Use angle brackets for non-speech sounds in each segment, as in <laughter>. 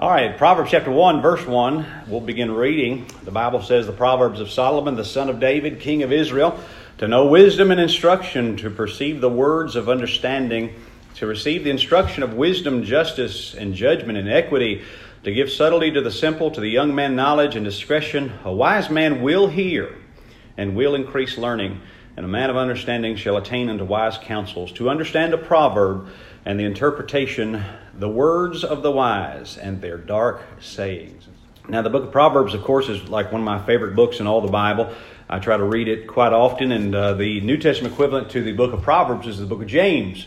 All right, Proverbs chapter 1, verse 1, we'll begin reading. The Bible says the Proverbs of Solomon, the son of David, king of Israel, to know wisdom and instruction, to perceive the words of understanding, to receive the instruction of wisdom, justice, and judgment and equity, to give subtlety to the simple, to the young man knowledge and discretion. A wise man will hear and will increase learning, and a man of understanding shall attain unto wise counsels. To understand a proverb and the interpretation, the words of the wise and their dark sayings. Now, the book of Proverbs, of course, is like one of my favorite books in all the Bible. I try to read it quite often, and uh, the New Testament equivalent to the book of Proverbs is the book of James.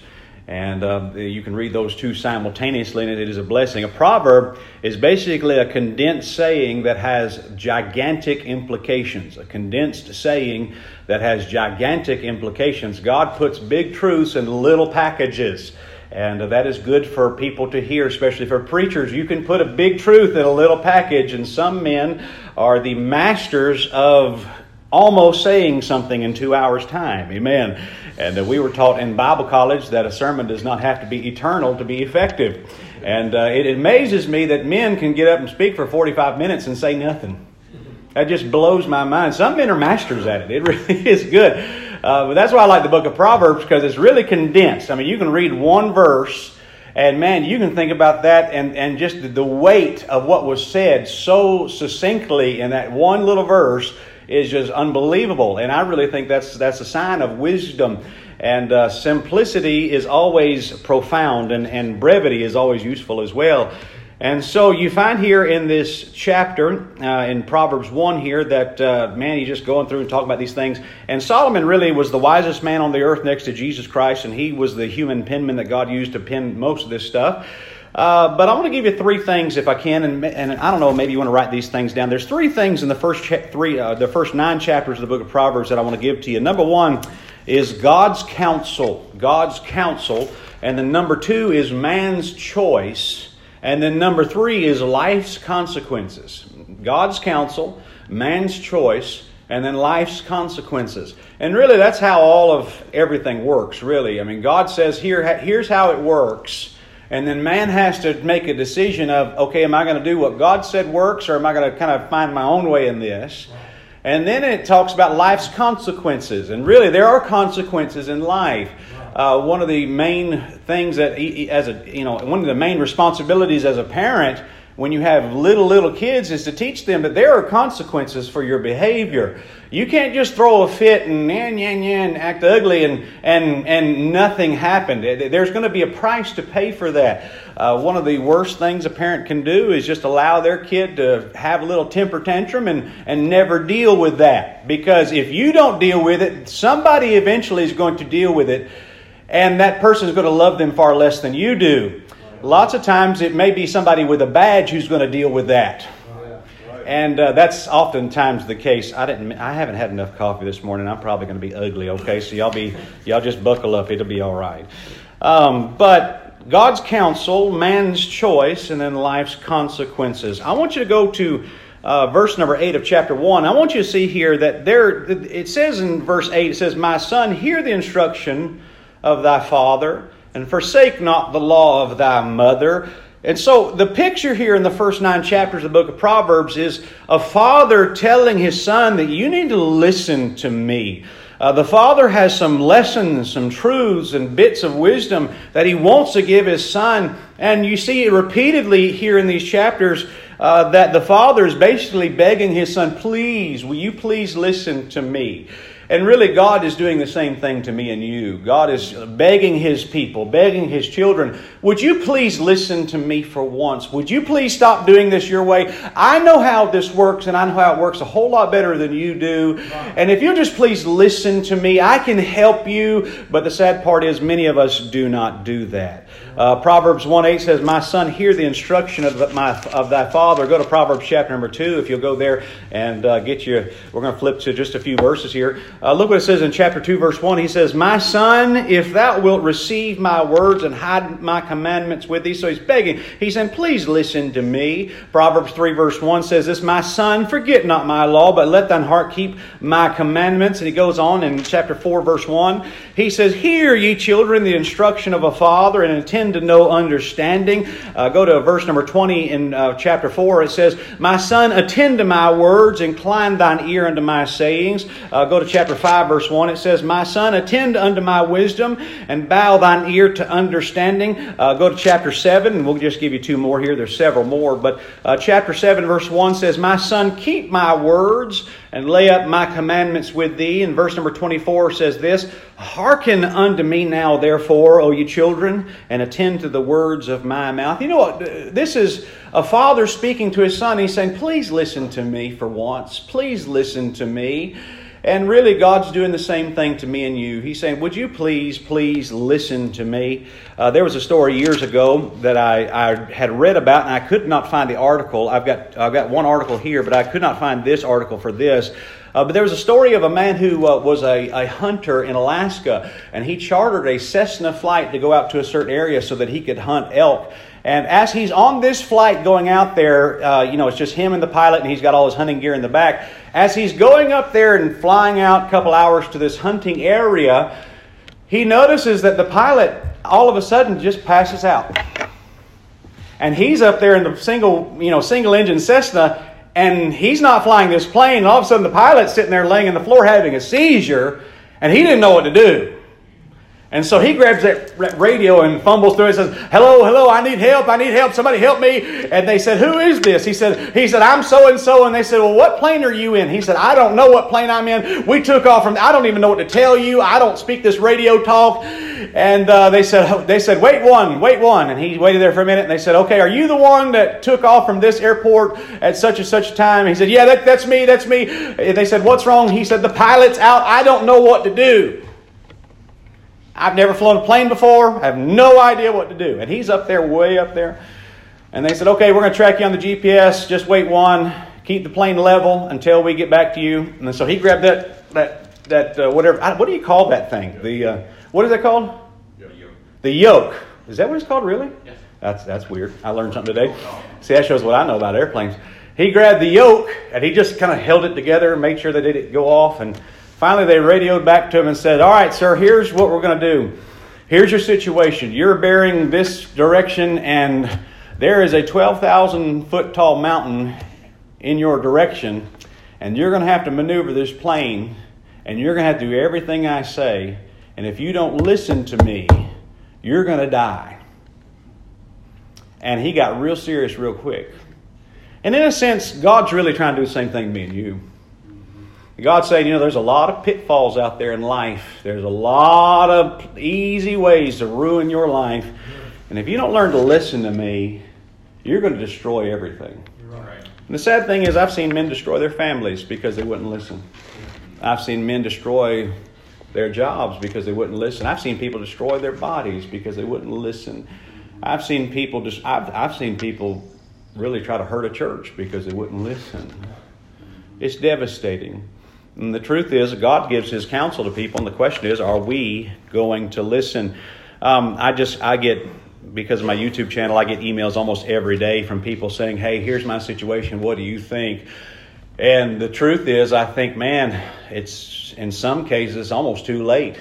And uh, you can read those two simultaneously, and it is a blessing. A proverb is basically a condensed saying that has gigantic implications. A condensed saying that has gigantic implications. God puts big truths in little packages. And that is good for people to hear, especially for preachers. You can put a big truth in a little package, and some men are the masters of almost saying something in two hours' time. Amen. And uh, we were taught in Bible college that a sermon does not have to be eternal to be effective. And uh, it amazes me that men can get up and speak for 45 minutes and say nothing. That just blows my mind. Some men are masters at it. It really <laughs> is good. Uh, but that's why I like the book of Proverbs because it's really condensed. I mean, you can read one verse, and man, you can think about that and, and just the weight of what was said so succinctly in that one little verse is just unbelievable. And I really think that's, that's a sign of wisdom. And uh, simplicity is always profound, and, and brevity is always useful as well. And so you find here in this chapter, uh, in Proverbs 1 here, that uh, man, he's just going through and talking about these things. And Solomon really was the wisest man on the earth next to Jesus Christ, and he was the human penman that God used to pen most of this stuff. Uh, but I want to give you three things, if I can, and, and I don't know, maybe you want to write these things down. There's three things in the first cha- three, uh, the first nine chapters of the book of Proverbs that I want to give to you. Number one is God's counsel, God's counsel, and then number two is man's choice. And then number three is life's consequences. God's counsel, man's choice, and then life's consequences. And really, that's how all of everything works, really. I mean, God says, Here, here's how it works. And then man has to make a decision of, okay, am I going to do what God said works, or am I going to kind of find my own way in this? And then it talks about life's consequences. And really, there are consequences in life uh, one of the main things that as a you know one of the main responsibilities as a parent when you have little little kids is to teach them that there are consequences for your behavior. You can't just throw a fit and yan yan yan act ugly and and and nothing happened. There's going to be a price to pay for that. Uh, one of the worst things a parent can do is just allow their kid to have a little temper tantrum and and never deal with that because if you don't deal with it, somebody eventually is going to deal with it and that person is going to love them far less than you do. Lots of times it may be somebody with a badge who's going to deal with that. And uh, that's oftentimes the case. I didn't. I haven't had enough coffee this morning. I'm probably going to be ugly. Okay, so y'all be y'all just buckle up. It'll be all right. Um, but God's counsel, man's choice, and then life's consequences. I want you to go to uh, verse number 8 of chapter 1, I want you to see here that there, it says in verse 8, it says, My son, hear the instruction of thy father, and forsake not the law of thy mother. And so the picture here in the first nine chapters of the book of Proverbs is a father telling his son that you need to listen to me. Uh, the father has some lessons, some truths, and bits of wisdom that he wants to give his son. And you see it repeatedly here in these chapters uh, that the father is basically begging his son, please, will you please listen to me? And really, God is doing the same thing to me and you. God is begging His people, begging His children, would you please listen to me for once? Would you please stop doing this your way? I know how this works, and I know how it works a whole lot better than you do. And if you'll just please listen to me, I can help you. But the sad part is, many of us do not do that. Uh, Proverbs 1 8 says, My son, hear the instruction of, my, of thy father. Go to Proverbs chapter number 2 if you'll go there and uh, get you. We're going to flip to just a few verses here. Uh, look what it says in chapter 2, verse 1. He says, My son, if thou wilt receive my words and hide my commandments with thee. So he's begging. He's saying, Please listen to me. Proverbs 3, verse 1 says this, My son, forget not my law, but let thine heart keep my commandments. And he goes on in chapter 4, verse 1. He says, Hear, ye children, the instruction of a father, and attend to know understanding. Uh, go to verse number 20 in uh, chapter 4. It says, My son, attend to my words, incline thine ear unto my sayings. Uh, go to chapter chapter 5, verse 1, it says, My son, attend unto my wisdom and bow thine ear to understanding. Uh, go to chapter 7, and we'll just give you two more here. There's several more. But uh, chapter 7, verse 1 says, My son, keep my words and lay up my commandments with thee. And verse number 24 says this Hearken unto me now, therefore, O ye children, and attend to the words of my mouth. You know what? This is a father speaking to his son. He's saying, Please listen to me for once. Please listen to me. And really, God's doing the same thing to me and you. He's saying, Would you please, please listen to me? Uh, there was a story years ago that I, I had read about, and I could not find the article. I've got, I've got one article here, but I could not find this article for this. Uh, but there was a story of a man who uh, was a, a hunter in Alaska, and he chartered a Cessna flight to go out to a certain area so that he could hunt elk. And as he's on this flight going out there, uh, you know, it's just him and the pilot, and he's got all his hunting gear in the back. As he's going up there and flying out a couple hours to this hunting area, he notices that the pilot all of a sudden just passes out. And he's up there in the single, you know, single engine Cessna, and he's not flying this plane. And all of a sudden, the pilot's sitting there laying on the floor having a seizure, and he didn't know what to do. And so he grabs that radio and fumbles through it and says, Hello, hello, I need help, I need help, somebody help me. And they said, Who is this? He said, He said, I'm so and so. And they said, Well, what plane are you in? He said, I don't know what plane I'm in. We took off from I don't even know what to tell you. I don't speak this radio talk. And uh, they said, <laughs> they said, Wait one, wait one. And he waited there for a minute and they said, Okay, are you the one that took off from this airport at such and such a time? He said, Yeah, that, that's me, that's me. And they said, What's wrong? He said, The pilot's out. I don't know what to do. I've never flown a plane before. I have no idea what to do. And he's up there, way up there. And they said, okay, we're going to track you on the GPS. Just wait one. Keep the plane level until we get back to you. And so he grabbed that, that, that uh, whatever. What do you call that thing? The, uh, what is that called? The yoke. Is that what it's called, really? Yes. That's, that's weird. I learned something today. See, that shows what I know about airplanes. He grabbed the yoke and he just kind of held it together and made sure that it didn't go off. And Finally, they radioed back to him and said, All right, sir, here's what we're going to do. Here's your situation. You're bearing this direction, and there is a 12,000 foot tall mountain in your direction, and you're going to have to maneuver this plane, and you're going to have to do everything I say. And if you don't listen to me, you're going to die. And he got real serious real quick. And in a sense, God's really trying to do the same thing to me and you. God's saying, you know, there's a lot of pitfalls out there in life. There's a lot of easy ways to ruin your life. And if you don't learn to listen to me, you're going to destroy everything. Right. And the sad thing is, I've seen men destroy their families because they wouldn't listen. I've seen men destroy their jobs because they wouldn't listen. I've seen people destroy their bodies because they wouldn't listen. I've seen people just I've, I've seen people really try to hurt a church because they wouldn't listen. It's devastating. And the truth is, God gives His counsel to people, and the question is, are we going to listen? Um, I just, I get, because of my YouTube channel, I get emails almost every day from people saying, hey, here's my situation, what do you think? And the truth is, I think, man, it's in some cases almost too late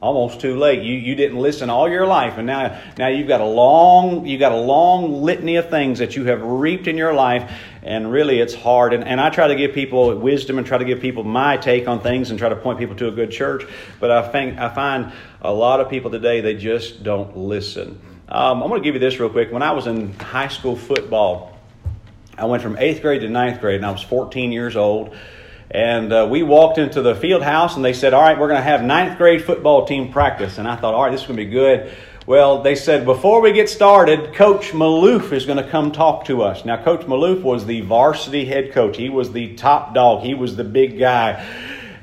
almost too late. You, you didn't listen all your life, and now, now you've got a long you got a long litany of things that you have reaped in your life, and really it's hard. And, and I try to give people wisdom and try to give people my take on things and try to point people to a good church. But I think I find a lot of people today they just don't listen. Um, I'm going to give you this real quick. When I was in high school football, I went from eighth grade to ninth grade, and I was 14 years old. And uh, we walked into the field house and they said, All right, we're going to have ninth grade football team practice. And I thought, All right, this is going to be good. Well, they said, Before we get started, Coach Maloof is going to come talk to us. Now, Coach Maloof was the varsity head coach, he was the top dog, he was the big guy.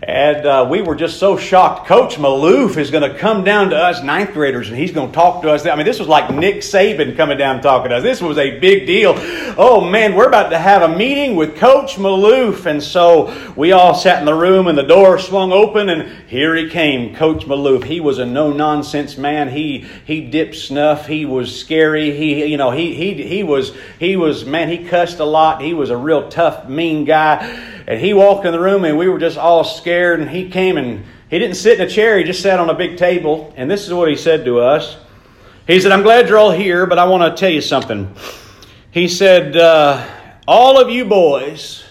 And uh, we were just so shocked. Coach Maloof is going to come down to us ninth graders and he's going to talk to us. I mean, this was like Nick Saban coming down talking to us. This was a big deal. Oh man, we're about to have a meeting with Coach Maloof. And so we all sat in the room and the door swung open and here he came, Coach Maloof. He was a no nonsense man. He, he dipped snuff. He was scary. He, you know, he, he, he was, he was, man, he cussed a lot. He was a real tough, mean guy. And he walked in the room and we were just all scared. And he came and he didn't sit in a chair, he just sat on a big table. And this is what he said to us. He said, I'm glad you're all here, but I want to tell you something. He said, uh, All of you boys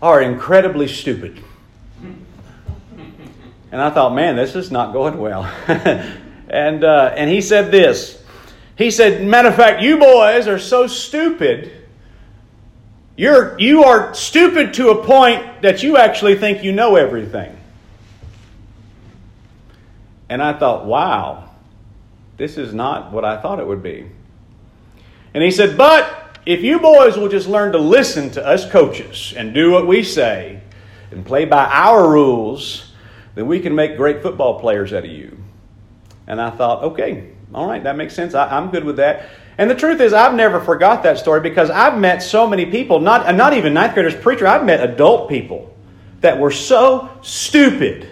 are incredibly stupid. And I thought, man, this is not going well. <laughs> and, uh, and he said this. He said, matter of fact, you boys are so stupid you're, you are stupid to a point that you actually think you know everything. And I thought, wow, this is not what I thought it would be. And he said, but if you boys will just learn to listen to us coaches and do what we say and play by our rules, then we can make great football players out of you. And I thought, okay, all right, that makes sense. I, am good with that. And the truth is, I've never forgot that story because I've met so many people, not, uh, not even ninth graders, preacher, I've met adult people that were so stupid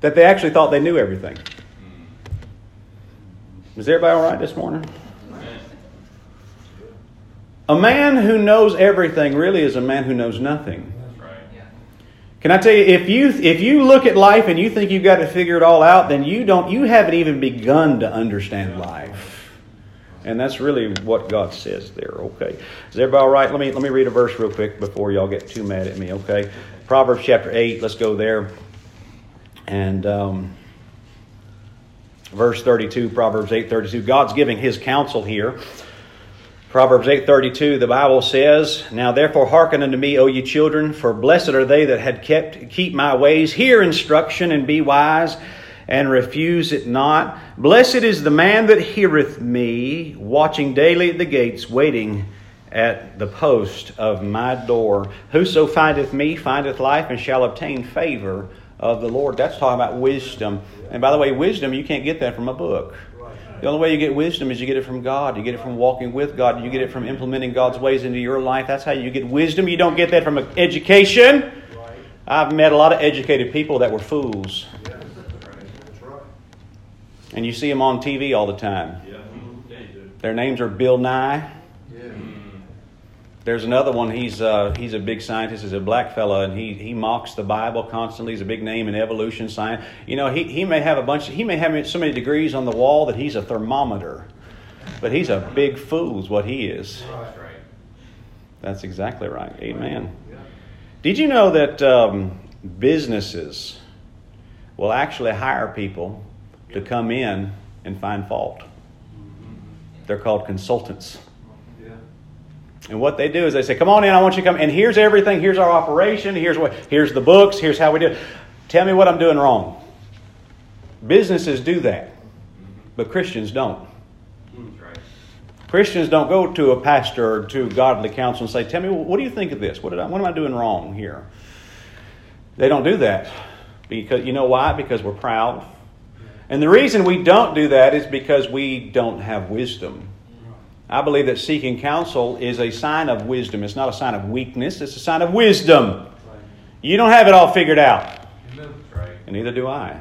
that they actually thought they knew everything. Hmm. Is everybody all right this morning? A man who knows everything really is a man who knows nothing. Can I tell you, if you if you look at life and you think you've got to figure it all out, then you don't you haven't even begun to understand life. And that's really what God says there, okay? Is everybody all right? Let me, let me read a verse real quick before y'all get too mad at me, okay? Proverbs chapter 8, let's go there. And um, verse 32, Proverbs 8 32. God's giving his counsel here. Proverbs 8:32 the Bible says, "Now therefore hearken unto me, O ye children, for blessed are they that had kept keep my ways, hear instruction and be wise." And refuse it not. Blessed is the man that heareth me, watching daily at the gates, waiting at the post of my door. Whoso findeth me findeth life and shall obtain favor of the Lord. That's talking about wisdom. And by the way, wisdom, you can't get that from a book. The only way you get wisdom is you get it from God. You get it from walking with God. You get it from implementing God's ways into your life. That's how you get wisdom. You don't get that from education. I've met a lot of educated people that were fools. And you see them on TV all the time. Their names are Bill Nye. There's another one. He's uh, he's a big scientist. He's a black fella, and he he mocks the Bible constantly. He's a big name in evolution science. You know, he he may have a bunch. He may have so many degrees on the wall that he's a thermometer, but he's a big fool. Is what he is. That's exactly right. Amen. Did you know that um, businesses will actually hire people to come in and find fault. They're called consultants. And what they do is they say, "Come on in, I want you to come." And here's everything. Here's our operation. Here's what. Here's the books. Here's how we do. it. Tell me what I'm doing wrong. Businesses do that, but Christians don't. Christians don't go to a pastor or to godly counsel and say, "Tell me, what do you think of this? What, I, what am I doing wrong here?" They don't do that because you know why? Because we're proud. And the reason we don't do that is because we don't have wisdom. I believe that seeking counsel is a sign of wisdom. It's not a sign of weakness, it's a sign of wisdom. You don't have it all figured out. And neither do I.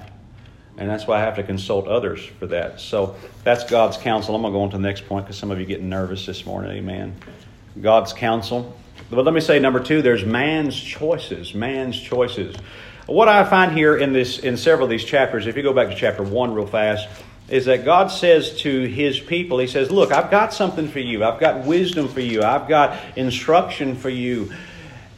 And that's why I have to consult others for that. So that's God's counsel. I'm going to go on to the next point because some of you getting nervous this morning. Amen. God's counsel. But let me say, number two, there's man's choices. Man's choices. What I find here in this in several of these chapters, if you go back to chapter one real fast, is that God says to his people, He says, Look, I've got something for you. I've got wisdom for you. I've got instruction for you.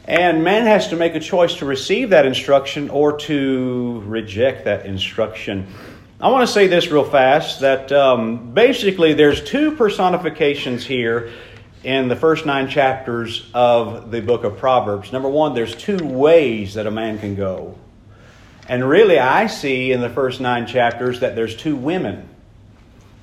And man has to make a choice to receive that instruction or to reject that instruction. I want to say this real fast that um, basically there's two personifications here in the first nine chapters of the book of Proverbs. Number one, there's two ways that a man can go. And really, I see in the first nine chapters that there's two women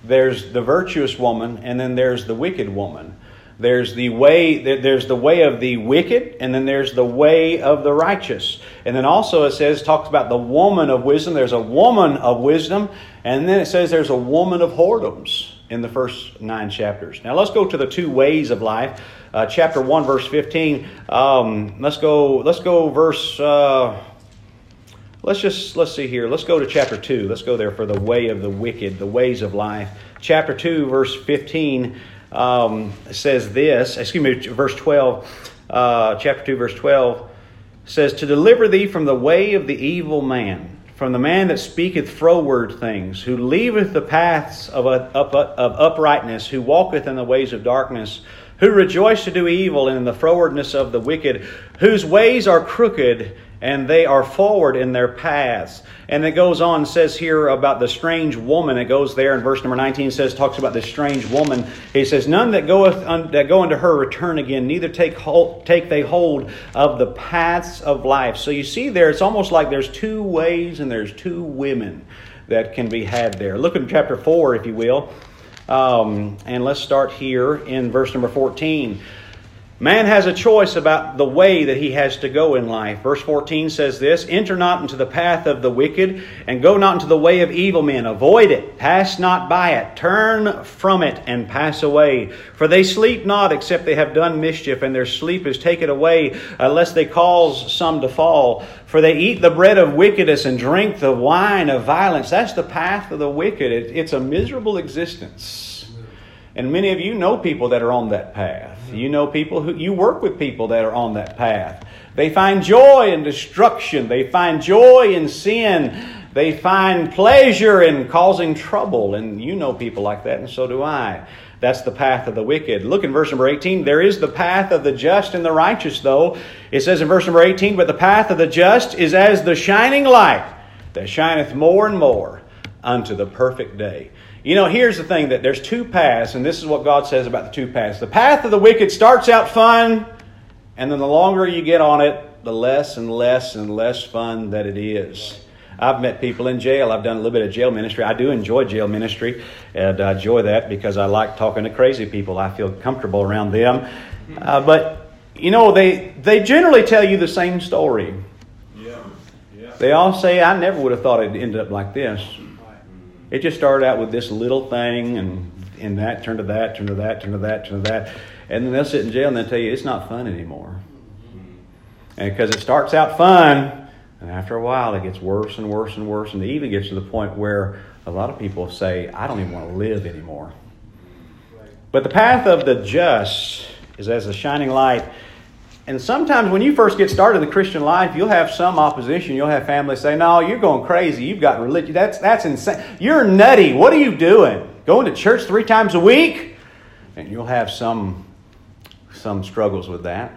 there's the virtuous woman, and then there's the wicked woman. There's the way there's the way of the wicked, and then there's the way of the righteous. And then also it says talks about the woman of wisdom. There's a woman of wisdom, and then it says there's a woman of whoredoms in the first nine chapters. Now let's go to the two ways of life. Uh, chapter one, verse fifteen. Um, let's go. Let's go verse. Uh, let's just let's see here. Let's go to chapter two. Let's go there for the way of the wicked, the ways of life. Chapter two, verse fifteen um, says this, excuse me, verse 12, uh, chapter 2, verse 12 says, To deliver thee from the way of the evil man, from the man that speaketh froward things, who leaveth the paths of, up, of uprightness, who walketh in the ways of darkness, who rejoice to do evil and in the frowardness of the wicked, whose ways are crooked, and they are forward in their paths. And it goes on, says here about the strange woman. It goes there in verse number 19, says, talks about the strange woman. He says, None that goeth un, that go unto her return again, neither take hold, take they hold of the paths of life. So you see there, it's almost like there's two ways and there's two women that can be had there. Look in chapter 4, if you will. Um, and let's start here in verse number 14. Man has a choice about the way that he has to go in life. Verse 14 says this Enter not into the path of the wicked, and go not into the way of evil men. Avoid it, pass not by it, turn from it, and pass away. For they sleep not except they have done mischief, and their sleep is taken away, unless they cause some to fall. For they eat the bread of wickedness and drink the wine of violence. That's the path of the wicked. It's a miserable existence. And many of you know people that are on that path. You know people who you work with people that are on that path. They find joy in destruction. They find joy in sin. They find pleasure in causing trouble. And you know people like that, and so do I. That's the path of the wicked. Look in verse number 18. There is the path of the just and the righteous, though. It says in verse number 18, But the path of the just is as the shining light that shineth more and more unto the perfect day. You know, here's the thing that there's two paths, and this is what God says about the two paths. The path of the wicked starts out fun, and then the longer you get on it, the less and less and less fun that it is. I've met people in jail. I've done a little bit of jail ministry. I do enjoy jail ministry, and I enjoy that because I like talking to crazy people. I feel comfortable around them. Uh, but, you know, they, they generally tell you the same story. Yeah. Yeah. They all say, I never would have thought it'd end up like this. It just started out with this little thing, and and that turn to that, turn to that, turn to that, turn to that, and then they'll sit in jail and they'll tell you it's not fun anymore. And because it starts out fun, and after a while it gets worse and worse and worse, and it even gets to the point where a lot of people say, "I don't even want to live anymore." But the path of the just is as a shining light and sometimes when you first get started in the Christian life, you'll have some opposition. You'll have family say, No, you're going crazy. You've got religion. That's, that's insane. You're nutty. What are you doing? Going to church three times a week? And you'll have some, some struggles with that.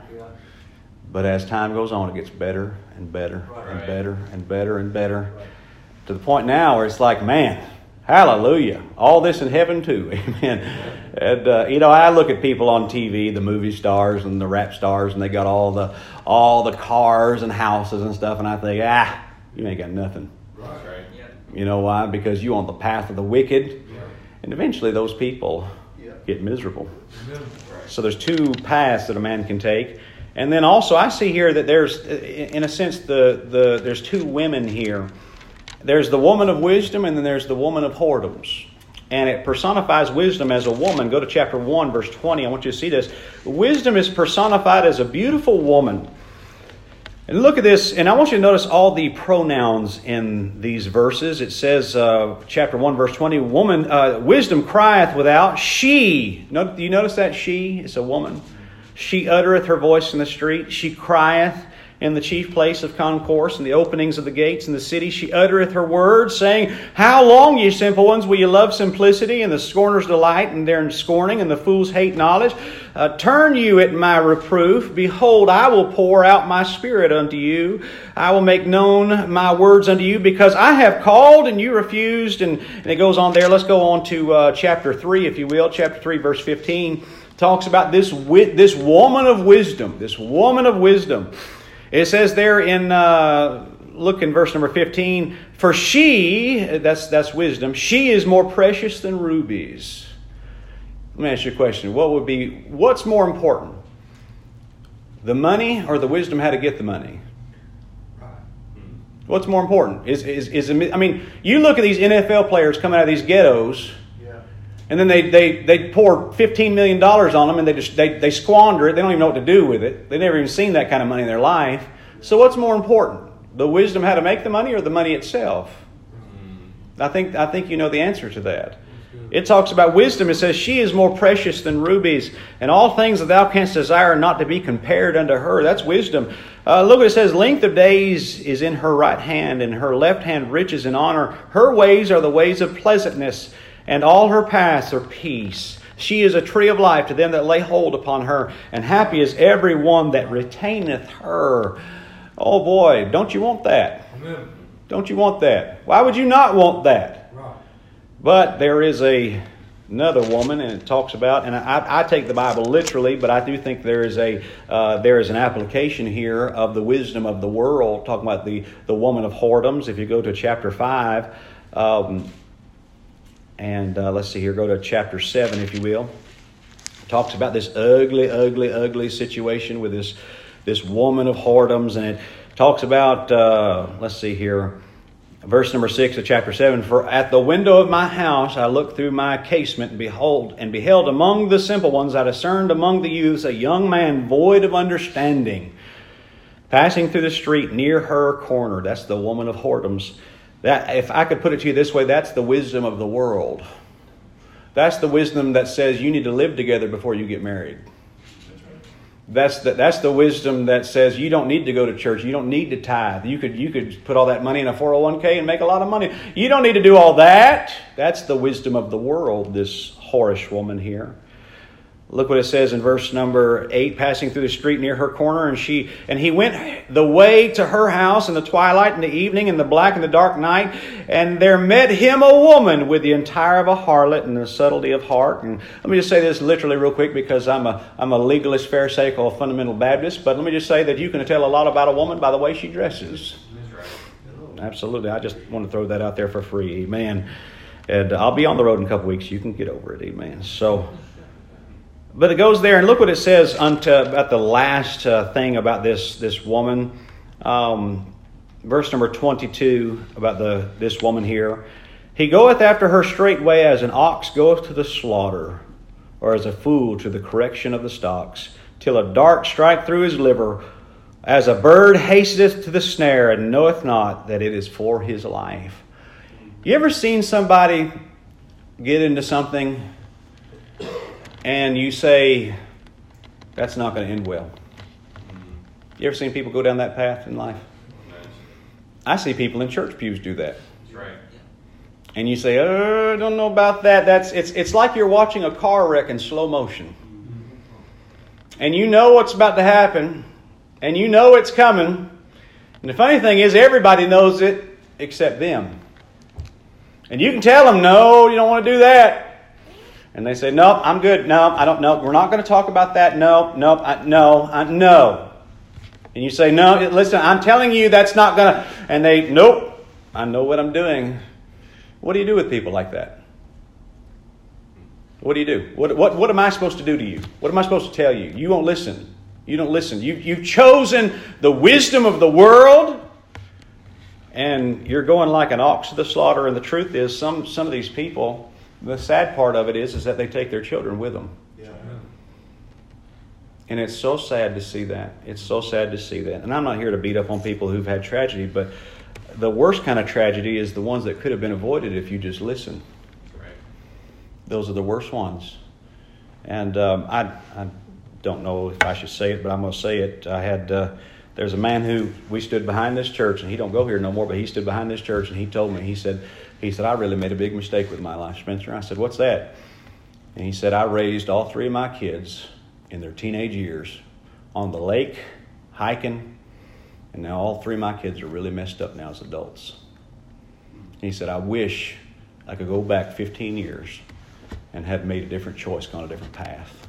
But as time goes on, it gets better and better and better and better and better to the point now where it's like, man, Hallelujah. All this in heaven too. <laughs> Amen. And, uh, you know, I look at people on TV, the movie stars and the rap stars, and they got all the all the cars and houses and stuff, and I think, ah, you ain't got nothing. Right. You know why? Because you on the path of the wicked, yeah. and eventually those people yeah. get miserable. So there's two paths that a man can take. And then also, I see here that there's, in a sense, the, the there's two women here there's the woman of wisdom, and then there's the woman of whoredoms. And it personifies wisdom as a woman. Go to chapter 1, verse 20. I want you to see this. Wisdom is personified as a beautiful woman. And look at this, and I want you to notice all the pronouns in these verses. It says, uh, chapter 1, verse 20, woman, uh, wisdom crieth without, she. Do you notice that she? It's a woman. She uttereth her voice in the street. She crieth in the chief place of concourse and the openings of the gates in the city. She uttereth her words, saying, How long, ye simple ones, will ye love simplicity, and the scorners delight in their scorning, and the fools hate knowledge? Uh, turn you at my reproof. Behold, I will pour out my spirit unto you. I will make known my words unto you, because I have called and you refused. And, and it goes on there. Let's go on to uh, chapter 3, if you will. Chapter 3, verse 15 talks about this, this woman of wisdom. This woman of wisdom. It says there in, uh, look in verse number 15, for she, that's, that's wisdom, she is more precious than rubies. Let me ask you a question. What would be what's more important? The money or the wisdom how to get the money? What's more important? Is, is, is I mean, you look at these NFL players coming out of these ghettos. And then they, they, they pour $15 million on them and they, just, they, they squander it. They don't even know what to do with it. They've never even seen that kind of money in their life. So, what's more important? The wisdom how to make the money or the money itself? I think, I think you know the answer to that. It talks about wisdom. It says, She is more precious than rubies, and all things that thou canst desire are not to be compared unto her. That's wisdom. Uh, look what it says length of days is in her right hand, and her left hand riches and honor. Her ways are the ways of pleasantness, and all her paths are peace. She is a tree of life to them that lay hold upon her, and happy is every one that retaineth her. Oh boy, don't you want that? Amen. Don't you want that? Why would you not want that? Right. But there is a another woman, and it talks about, and I, I, take the Bible literally, but I do think there is a uh, there is an application here of the wisdom of the world, talking about the the woman of whoredoms. If you go to chapter five, um, and uh, let's see here, go to chapter seven, if you will. Talks about this ugly, ugly, ugly situation with this this woman of whoredoms, and it talks about uh, let's see here verse number six of chapter seven. For at the window of my house I looked through my casement, and behold, and beheld among the simple ones I discerned among the youths a young man void of understanding, passing through the street near her corner. That's the woman of whoredoms. That, if I could put it to you this way, that's the wisdom of the world. That's the wisdom that says you need to live together before you get married. That's the, that's the wisdom that says you don't need to go to church. You don't need to tithe. You could, you could put all that money in a 401k and make a lot of money. You don't need to do all that. That's the wisdom of the world, this whorish woman here. Look what it says in verse number 8 passing through the street near her corner and she and he went the way to her house in the twilight and the evening in the black and the dark night and there met him a woman with the entire of a harlot and the subtlety of heart and let me just say this literally real quick because I'm a I'm a legalist pharisaical fundamental Baptist but let me just say that you can tell a lot about a woman by the way she dresses. Absolutely. I just want to throw that out there for free. Amen. And I'll be on the road in a couple weeks. You can get over it. Amen. So but it goes there, and look what it says unto, about the last uh, thing about this, this woman. Um, verse number 22 about the, this woman here. He goeth after her straightway as an ox goeth to the slaughter, or as a fool to the correction of the stocks, till a dart strike through his liver, as a bird hasteth to the snare, and knoweth not that it is for his life. You ever seen somebody get into something and you say, that's not going to end well. You ever seen people go down that path in life? I see people in church pews do that. Right. And you say, oh, I don't know about that. That's, it's, it's like you're watching a car wreck in slow motion. And you know what's about to happen, and you know it's coming. And the funny thing is, everybody knows it except them. And you can tell them, no, you don't want to do that. And they say, Nope, I'm good. No, I don't know. We're not going to talk about that. No, nope, I, no, I, no. And you say, No, listen, I'm telling you that's not going to. And they, Nope, I know what I'm doing. What do you do with people like that? What do you do? What, what, what am I supposed to do to you? What am I supposed to tell you? You won't listen. You don't listen. You, you've chosen the wisdom of the world, and you're going like an ox to the slaughter. And the truth is, some, some of these people, the sad part of it is, is that they take their children with them. Yeah. And it's so sad to see that. It's so sad to see that. And I'm not here to beat up on people who've had tragedy, but the worst kind of tragedy is the ones that could have been avoided if you just listen. Right. Those are the worst ones. And um, I, I don't know if I should say it, but I'm going to say it. I had uh, there's a man who we stood behind this church, and he don't go here no more, but he stood behind this church, and he told me he said he said, I really made a big mistake with my life, Spencer. I said, What's that? And he said, I raised all three of my kids in their teenage years on the lake, hiking, and now all three of my kids are really messed up now as adults. he said, I wish I could go back 15 years and had made a different choice, gone a different path.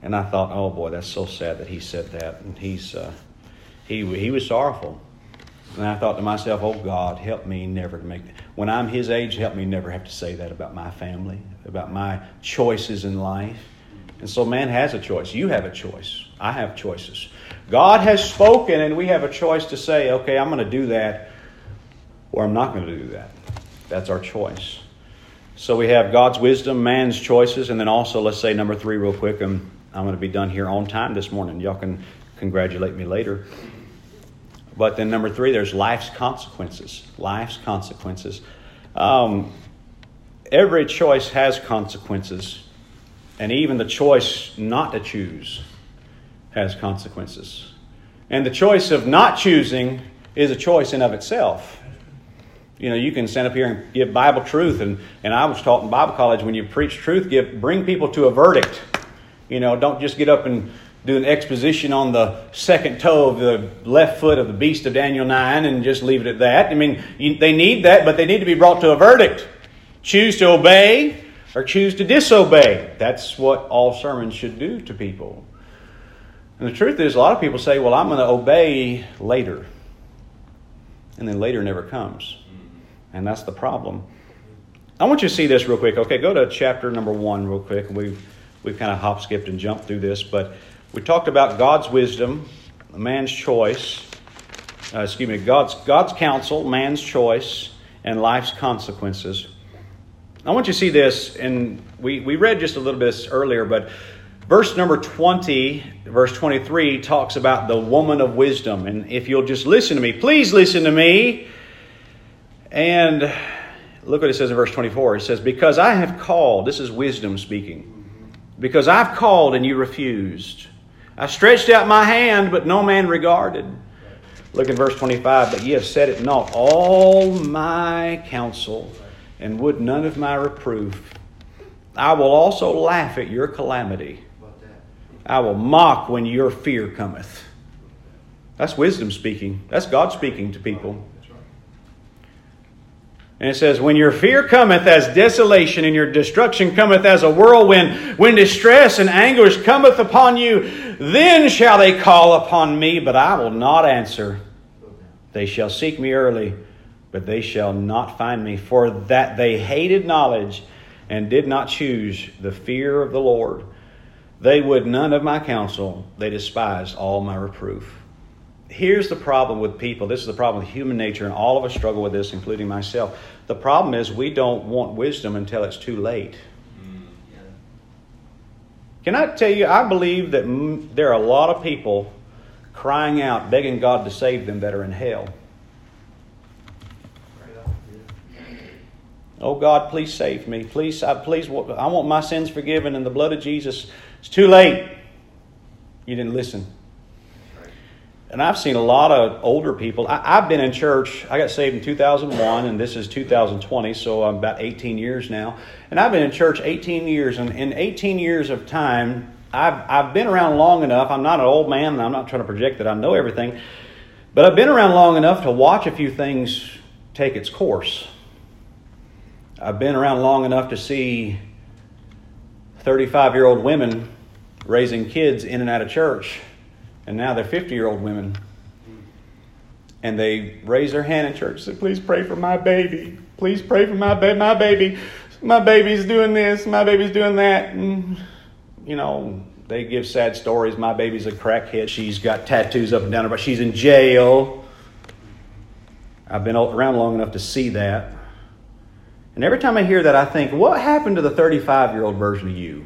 And I thought, oh boy, that's so sad that he said that. And he's, uh, he, he was sorrowful. And I thought to myself, oh God, help me never to make. When I'm his age, help me never have to say that about my family, about my choices in life. And so man has a choice. You have a choice. I have choices. God has spoken, and we have a choice to say, okay, I'm going to do that, or I'm not going to do that. That's our choice. So we have God's wisdom, man's choices, and then also, let's say number three, real quick, and I'm going to be done here on time this morning. Y'all can congratulate me later. But then number three, there's life's consequences. Life's consequences. Um, every choice has consequences, and even the choice not to choose has consequences. And the choice of not choosing is a choice in of itself. You know, you can stand up here and give Bible truth, and, and I was taught in Bible college when you preach truth, give bring people to a verdict. You know, don't just get up and do an exposition on the second toe of the left foot of the beast of Daniel 9 and just leave it at that. I mean, you, they need that, but they need to be brought to a verdict. Choose to obey or choose to disobey. That's what all sermons should do to people. And the truth is, a lot of people say, well, I'm going to obey later. And then later never comes. And that's the problem. I want you to see this real quick. Okay, go to chapter number one real quick. We've, we've kind of hop, skipped, and jumped through this, but we talked about God's wisdom, man's choice, uh, excuse me, God's, God's counsel, man's choice, and life's consequences. I want you to see this, and we, we read just a little bit earlier, but verse number 20, verse 23, talks about the woman of wisdom. And if you'll just listen to me, please listen to me. And look what it says in verse 24. It says, Because I have called, this is wisdom speaking, because I've called and you refused. I stretched out my hand, but no man regarded. Look at verse 25. But ye have said it not all my counsel, and would none of my reproof. I will also laugh at your calamity. I will mock when your fear cometh. That's wisdom speaking. That's God speaking to people. And it says, When your fear cometh as desolation, and your destruction cometh as a whirlwind, when distress and anguish cometh upon you, then shall they call upon me, but I will not answer. They shall seek me early, but they shall not find me, for that they hated knowledge and did not choose the fear of the Lord. They would none of my counsel, they despised all my reproof here's the problem with people. This is the problem with human nature, and all of us struggle with this, including myself. The problem is we don't want wisdom until it's too late. Can I tell you, I believe that there are a lot of people crying out, begging God to save them that are in hell. Oh God, please save me. Please, I, please, I want my sins forgiven in the blood of Jesus. It's too late. You didn't listen. And I've seen a lot of older people. I, have been in church. I got saved in 2001, and this is 2020, so I'm about 18 years now. And I've been in church 18 years, and in 18 years of time, I've, I've been around long enough. I'm not an old man, and I'm not trying to project that I know everything, but I've been around long enough to watch a few things take its course. I've been around long enough to see 35 year old women raising kids in and out of church and now they're 50 year old women. And they raise their hand in church and say, Please pray for my baby. Please pray for my, ba- my baby. My baby's doing this. My baby's doing that. And, you know, they give sad stories. My baby's a crackhead. She's got tattoos up and down her, but she's in jail. I've been around long enough to see that. And every time I hear that, I think, what happened to the 35 year old version of you?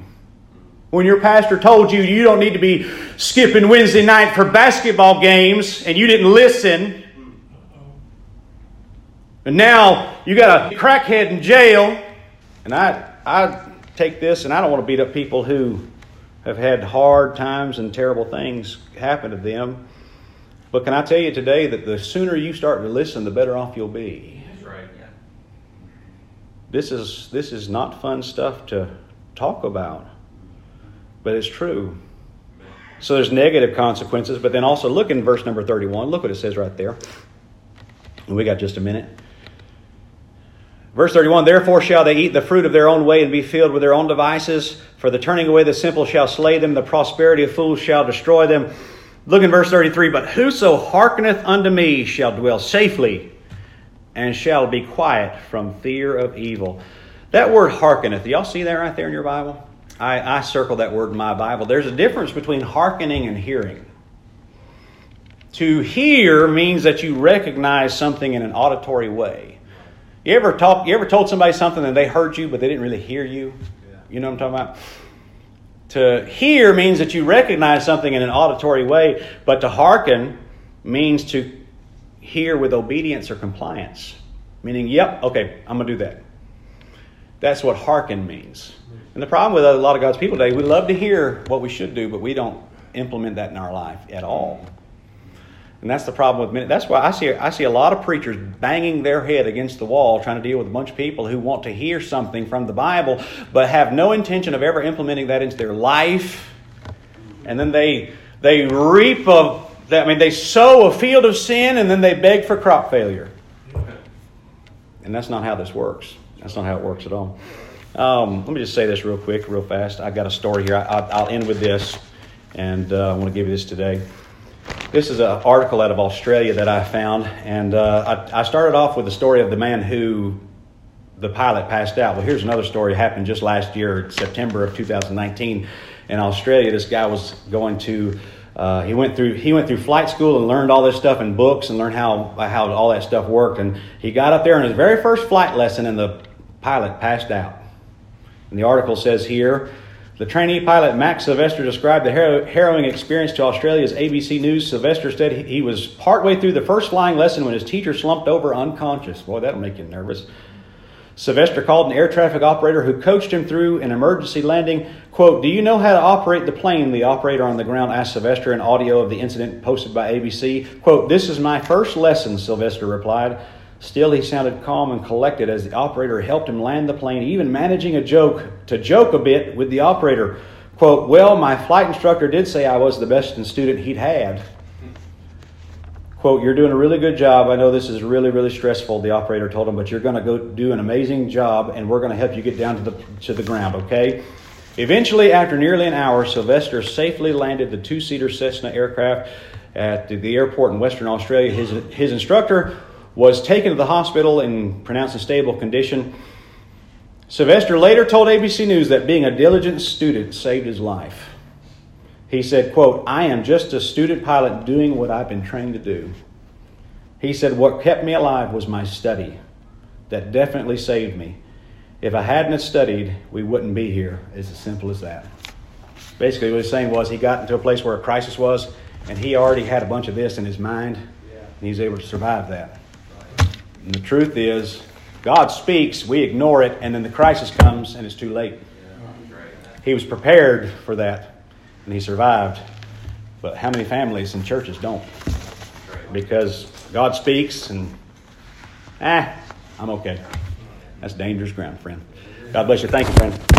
When your pastor told you you don't need to be skipping Wednesday night for basketball games and you didn't listen. And now you got a crackhead in jail. And I, I take this and I don't want to beat up people who have had hard times and terrible things happen to them. But can I tell you today that the sooner you start to listen, the better off you'll be. That's right. Yeah. This is this is not fun stuff to talk about but it's true. So there's negative consequences, but then also look in verse number 31. Look what it says right there. And we got just a minute. Verse 31 Therefore shall they eat the fruit of their own way and be filled with their own devices. For the turning away the simple shall slay them, the prosperity of fools shall destroy them. Look in verse 33 But whoso hearkeneth unto me shall dwell safely and shall be quiet from fear of evil. That word hearkeneth, y'all see that right there in your Bible? I, I circle that word in my Bible. There's a difference between hearkening and hearing. To hear means that you recognize something in an auditory way. You ever talk, you ever told somebody something and they heard you but they didn't really hear you? You know what I'm talking about? To hear means that you recognize something in an auditory way, but to hearken means to hear with obedience or compliance. Meaning, yep, okay, I'm going to do that. That's what hearken means. And the problem with a lot of God's people today, we love to hear what we should do, but we don't implement that in our life at all. And that's the problem with many. That's why I see I see a lot of preachers banging their head against the wall trying to deal with a bunch of people who want to hear something from the Bible but have no intention of ever implementing that into their life. And then they they reap a I mean they sow a field of sin and then they beg for crop failure. And that's not how this works. That's not how it works at all. Um, let me just say this real quick, real fast. I got a story here. I, will end with this, and uh, I want to give you this today. This is an article out of Australia that I found, and uh, I, I, started off with the story of the man who the pilot passed out. Well, here's another story that happened just last year, September of 2019, in Australia. This guy was going to uh, he went through he went through flight school and learned all this stuff in books and learned how how all that stuff worked. And he got up there in his very first flight lesson, and the pilot passed out. And the article says here the trainee pilot Max Sylvester described the harrowing experience to Australia's ABC News. Sylvester said he was partway through the first flying lesson when his teacher slumped over unconscious. Boy, that'll make you nervous. Sylvester called an air traffic operator who coached him through an emergency landing. Quote, Do you know how to operate the plane? The operator on the ground asked Sylvester in audio of the incident posted by ABC. Quote, This is my first lesson, Sylvester replied. Still, he sounded calm and collected as the operator helped him land the plane, even managing a joke to joke a bit with the operator. Quote, Well, my flight instructor did say I was the best student he'd had. Quote, You're doing a really good job. I know this is really, really stressful, the operator told him, but you're going to go do an amazing job, and we're going to help you get down to the, to the ground, okay? Eventually, after nearly an hour, Sylvester safely landed the two seater Cessna aircraft at the, the airport in Western Australia. His, his instructor was taken to the hospital in pronounced in stable condition. Sylvester later told ABC News that being a diligent student saved his life. He said, quote, I am just a student pilot doing what I've been trained to do. He said, What kept me alive was my study. That definitely saved me. If I hadn't studied, we wouldn't be here. It's as simple as that. Basically, what he's saying was he got into a place where a crisis was, and he already had a bunch of this in his mind, and he was able to survive that. And the truth is, God speaks, we ignore it, and then the crisis comes and it's too late. He was prepared for that, and he survived. But how many families and churches don't? Because God speaks, and ah, I'm okay. That's dangerous ground, friend. God bless you. Thank you, friend.